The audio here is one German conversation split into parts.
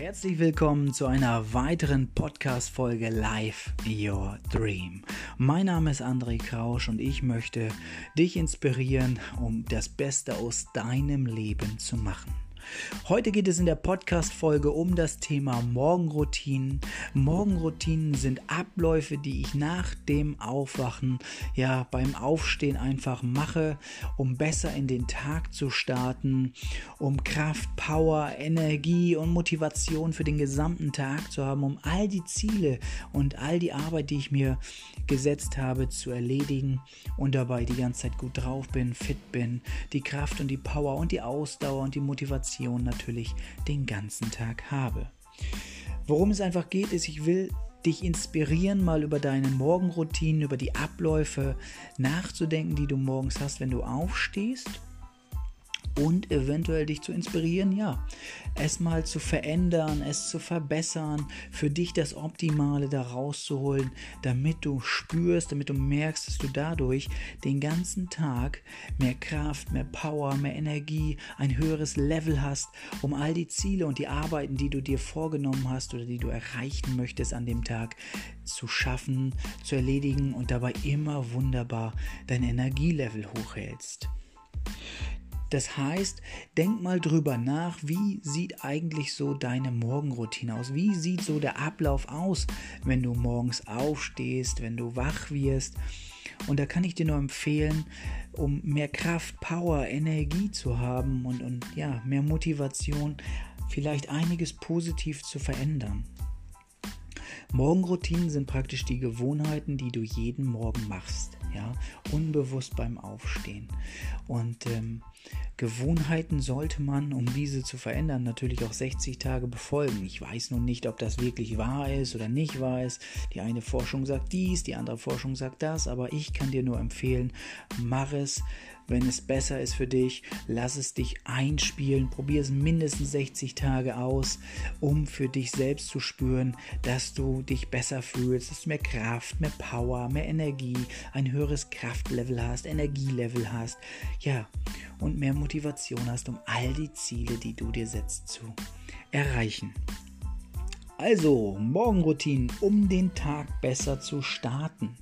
Herzlich willkommen zu einer weiteren Podcast-Folge Live Your Dream. Mein Name ist André Krausch und ich möchte dich inspirieren, um das Beste aus deinem Leben zu machen. Heute geht es in der Podcast-Folge um das Thema Morgenroutinen. Morgenroutinen sind Abläufe, die ich nach dem Aufwachen, ja, beim Aufstehen einfach mache, um besser in den Tag zu starten, um Kraft, Power, Energie und Motivation für den gesamten Tag zu haben, um all die Ziele und all die Arbeit, die ich mir gesetzt habe, zu erledigen und dabei die ganze Zeit gut drauf bin, fit bin, die Kraft und die Power und die Ausdauer und die Motivation Motivation natürlich den ganzen Tag habe. Worum es einfach geht, ist, ich will dich inspirieren, mal über deine Morgenroutinen, über die Abläufe nachzudenken, die du morgens hast, wenn du aufstehst und eventuell dich zu inspirieren, ja, es mal zu verändern, es zu verbessern, für dich das Optimale da rauszuholen, damit du spürst, damit du merkst, dass du dadurch den ganzen Tag mehr Kraft, mehr Power, mehr Energie, ein höheres Level hast, um all die Ziele und die Arbeiten, die du dir vorgenommen hast oder die du erreichen möchtest an dem Tag, zu schaffen, zu erledigen und dabei immer wunderbar dein Energielevel hochhältst. Das heißt, denk mal drüber nach, wie sieht eigentlich so deine Morgenroutine aus? Wie sieht so der Ablauf aus, wenn du morgens aufstehst, wenn du wach wirst? Und da kann ich dir nur empfehlen, um mehr Kraft, Power, Energie zu haben und, und ja, mehr Motivation, vielleicht einiges positiv zu verändern. Morgenroutinen sind praktisch die Gewohnheiten, die du jeden Morgen machst, ja, unbewusst beim Aufstehen. Und ähm, Gewohnheiten sollte man, um diese zu verändern, natürlich auch 60 Tage befolgen. Ich weiß nun nicht, ob das wirklich wahr ist oder nicht wahr ist. Die eine Forschung sagt dies, die andere Forschung sagt das, aber ich kann dir nur empfehlen, mach es, wenn es besser ist für dich, lass es dich einspielen, probier es mindestens 60 Tage aus, um für dich selbst zu spüren, dass du dich besser fühlst, dass du mehr Kraft, mehr Power, mehr Energie, ein höheres Kraftlevel hast, Energielevel hast, ja, und mehr Motivation hast, um all die Ziele, die du dir setzt, zu erreichen. Also, Morgenroutinen, um den Tag besser zu starten.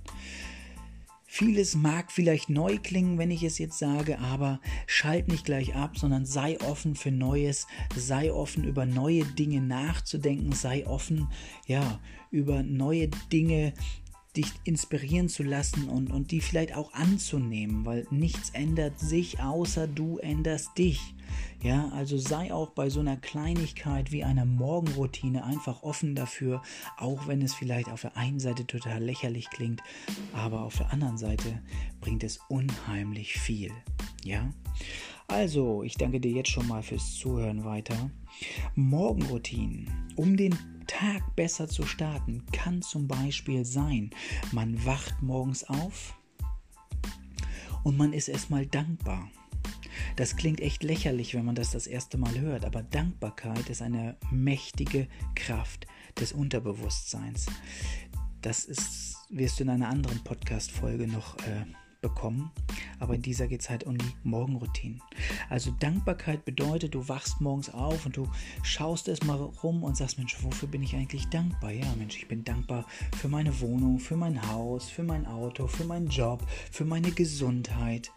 Vieles mag vielleicht neu klingen, wenn ich es jetzt sage, aber schalt nicht gleich ab, sondern sei offen für Neues, sei offen über neue Dinge nachzudenken, sei offen, ja, über neue Dinge dich inspirieren zu lassen und, und die vielleicht auch anzunehmen, weil nichts ändert sich, außer du änderst dich. Ja, also sei auch bei so einer Kleinigkeit wie einer Morgenroutine einfach offen dafür, auch wenn es vielleicht auf der einen Seite total lächerlich klingt, aber auf der anderen Seite bringt es unheimlich viel. Ja, also ich danke dir jetzt schon mal fürs Zuhören weiter. Morgenroutinen, um den Tag besser zu starten, kann zum Beispiel sein, man wacht morgens auf und man ist erstmal dankbar. Das klingt echt lächerlich, wenn man das das erste Mal hört, aber Dankbarkeit ist eine mächtige Kraft des Unterbewusstseins. Das ist, wirst du in einer anderen Podcast-Folge noch äh, bekommen. Aber in dieser geht es halt um die Morgenroutinen. Also Dankbarkeit bedeutet, du wachst morgens auf und du schaust erstmal rum und sagst, Mensch, wofür bin ich eigentlich dankbar? Ja, Mensch, ich bin dankbar für meine Wohnung, für mein Haus, für mein Auto, für meinen Job, für meine Gesundheit.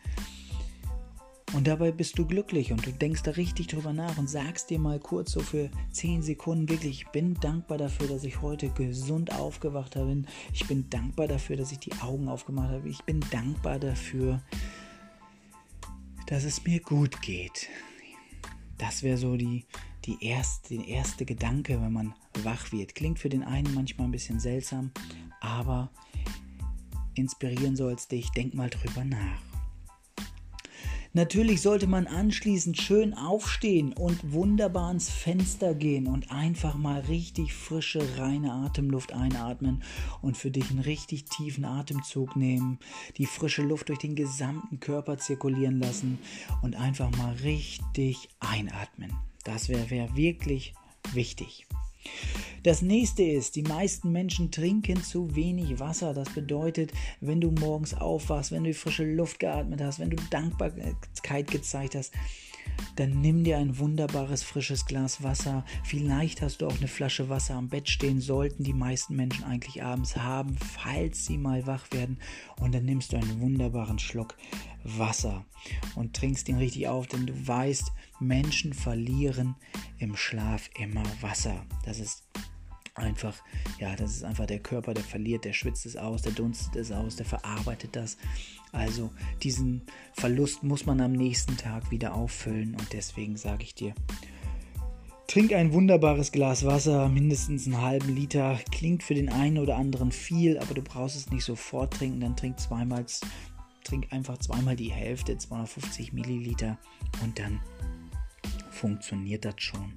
Und dabei bist du glücklich und du denkst da richtig drüber nach und sagst dir mal kurz so für 10 Sekunden wirklich, ich bin dankbar dafür, dass ich heute gesund aufgewacht habe. Ich bin dankbar dafür, dass ich die Augen aufgemacht habe. Ich bin dankbar dafür, dass es mir gut geht. Das wäre so die, die erste, der erste Gedanke, wenn man wach wird. Klingt für den einen manchmal ein bisschen seltsam, aber inspirieren soll es dich. Denk mal drüber nach. Natürlich sollte man anschließend schön aufstehen und wunderbar ans Fenster gehen und einfach mal richtig frische, reine Atemluft einatmen und für dich einen richtig tiefen Atemzug nehmen, die frische Luft durch den gesamten Körper zirkulieren lassen und einfach mal richtig einatmen. Das wäre wär wirklich wichtig. Das nächste ist, die meisten Menschen trinken zu wenig Wasser. Das bedeutet, wenn du morgens aufwachst, wenn du frische Luft geatmet hast, wenn du Dankbarkeit gezeigt hast, dann nimm dir ein wunderbares frisches Glas Wasser. Vielleicht hast du auch eine Flasche Wasser am Bett stehen, sollten die meisten Menschen eigentlich abends haben, falls sie mal wach werden. Und dann nimmst du einen wunderbaren Schluck Wasser und trinkst ihn richtig auf, denn du weißt, Menschen verlieren im Schlaf immer Wasser. Das ist einfach, ja, das ist einfach der Körper, der verliert, der schwitzt es aus, der dunstet es aus, der verarbeitet das. Also diesen Verlust muss man am nächsten Tag wieder auffüllen und deswegen sage ich dir, trink ein wunderbares Glas Wasser, mindestens einen halben Liter. Klingt für den einen oder anderen viel, aber du brauchst es nicht sofort trinken, dann trink zweimal, trink einfach zweimal die Hälfte, 250 Milliliter und dann funktioniert das schon.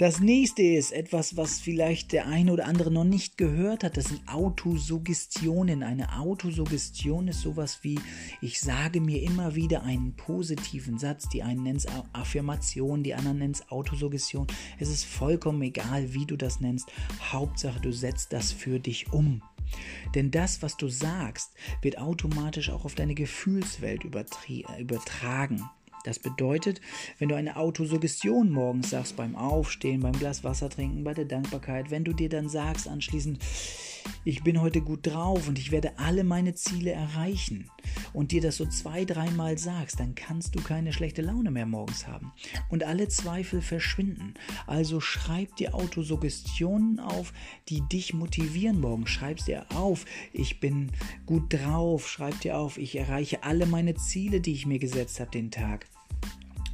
Das nächste ist etwas, was vielleicht der eine oder andere noch nicht gehört hat. Das sind Autosuggestionen. Eine Autosuggestion ist sowas wie, ich sage mir immer wieder einen positiven Satz. Die einen nennen es Affirmation, die anderen nennen es Autosuggestion. Es ist vollkommen egal, wie du das nennst. Hauptsache, du setzt das für dich um. Denn das, was du sagst, wird automatisch auch auf deine Gefühlswelt übertragen. Das bedeutet, wenn du eine Autosuggestion morgens sagst, beim Aufstehen, beim Glas Wasser trinken, bei der Dankbarkeit, wenn du dir dann sagst anschließend, ich bin heute gut drauf und ich werde alle meine Ziele erreichen und dir das so zwei, dreimal sagst, dann kannst du keine schlechte Laune mehr morgens haben und alle Zweifel verschwinden. Also schreib dir Autosuggestionen auf, die dich motivieren morgen. Schreib dir auf, ich bin gut drauf. Schreib dir auf, ich erreiche alle meine Ziele, die ich mir gesetzt habe den Tag.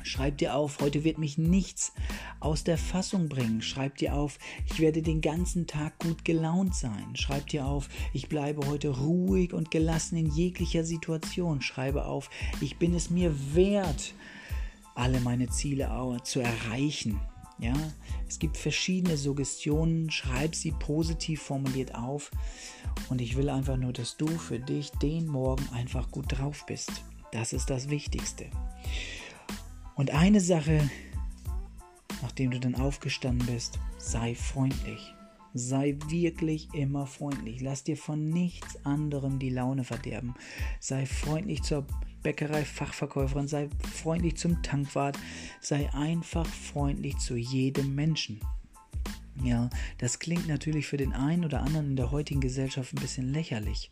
Schreib dir auf, heute wird mich nichts aus der Fassung bringen. Schreib dir auf, ich werde den ganzen Tag gut gelaunt sein. Schreib dir auf, ich bleibe heute ruhig und gelassen in jeglicher Situation. Schreibe auf, ich bin es mir wert, alle meine Ziele zu erreichen. Ja, es gibt verschiedene Suggestionen, schreib sie positiv formuliert auf und ich will einfach nur, dass du für dich den Morgen einfach gut drauf bist. Das ist das Wichtigste. Und eine Sache, nachdem du dann aufgestanden bist, sei freundlich. Sei wirklich immer freundlich. Lass dir von nichts anderem die Laune verderben. Sei freundlich zur Bäckerei-Fachverkäuferin, sei freundlich zum Tankwart, sei einfach freundlich zu jedem Menschen. Ja, das klingt natürlich für den einen oder anderen in der heutigen Gesellschaft ein bisschen lächerlich.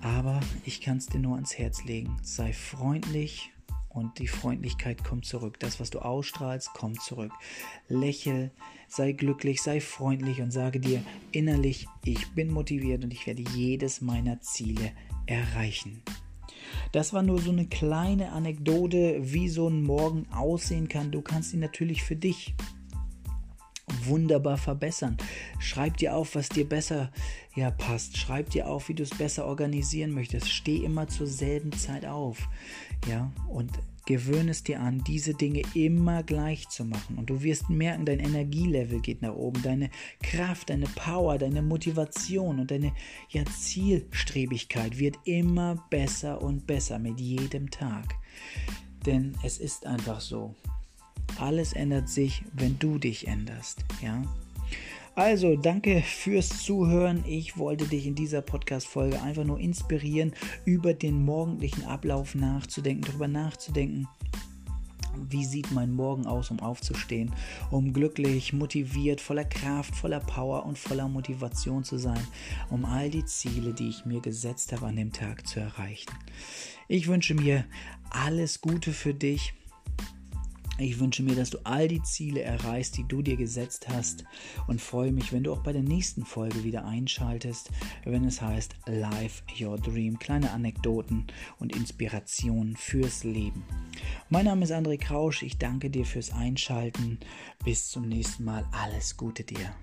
Aber ich kann es dir nur ans Herz legen. Sei freundlich und die Freundlichkeit kommt zurück. Das, was du ausstrahlst, kommt zurück. Lächel, sei glücklich, sei freundlich und sage dir innerlich, ich bin motiviert und ich werde jedes meiner Ziele erreichen. Das war nur so eine kleine Anekdote, wie so ein Morgen aussehen kann. Du kannst ihn natürlich für dich wunderbar verbessern. Schreib dir auf, was dir besser ja, passt. Schreib dir auf, wie du es besser organisieren möchtest. Steh immer zur selben Zeit auf. Ja, und gewöhne es dir an, diese Dinge immer gleich zu machen. Und du wirst merken, dein Energielevel geht nach oben, deine Kraft, deine Power, deine Motivation und deine ja, Zielstrebigkeit wird immer besser und besser mit jedem Tag. Denn es ist einfach so. Alles ändert sich, wenn du dich änderst, ja? Also, danke fürs Zuhören. Ich wollte dich in dieser Podcast-Folge einfach nur inspirieren, über den morgendlichen Ablauf nachzudenken, darüber nachzudenken. Wie sieht mein Morgen aus, um aufzustehen, um glücklich, motiviert, voller Kraft, voller Power und voller Motivation zu sein, um all die Ziele, die ich mir gesetzt habe an dem Tag zu erreichen. Ich wünsche mir alles Gute für dich. Ich wünsche mir, dass du all die Ziele erreichst, die du dir gesetzt hast und freue mich, wenn du auch bei der nächsten Folge wieder einschaltest, wenn es heißt Live Your Dream, kleine Anekdoten und Inspirationen fürs Leben. Mein Name ist André Krausch, ich danke dir fürs Einschalten. Bis zum nächsten Mal, alles Gute dir.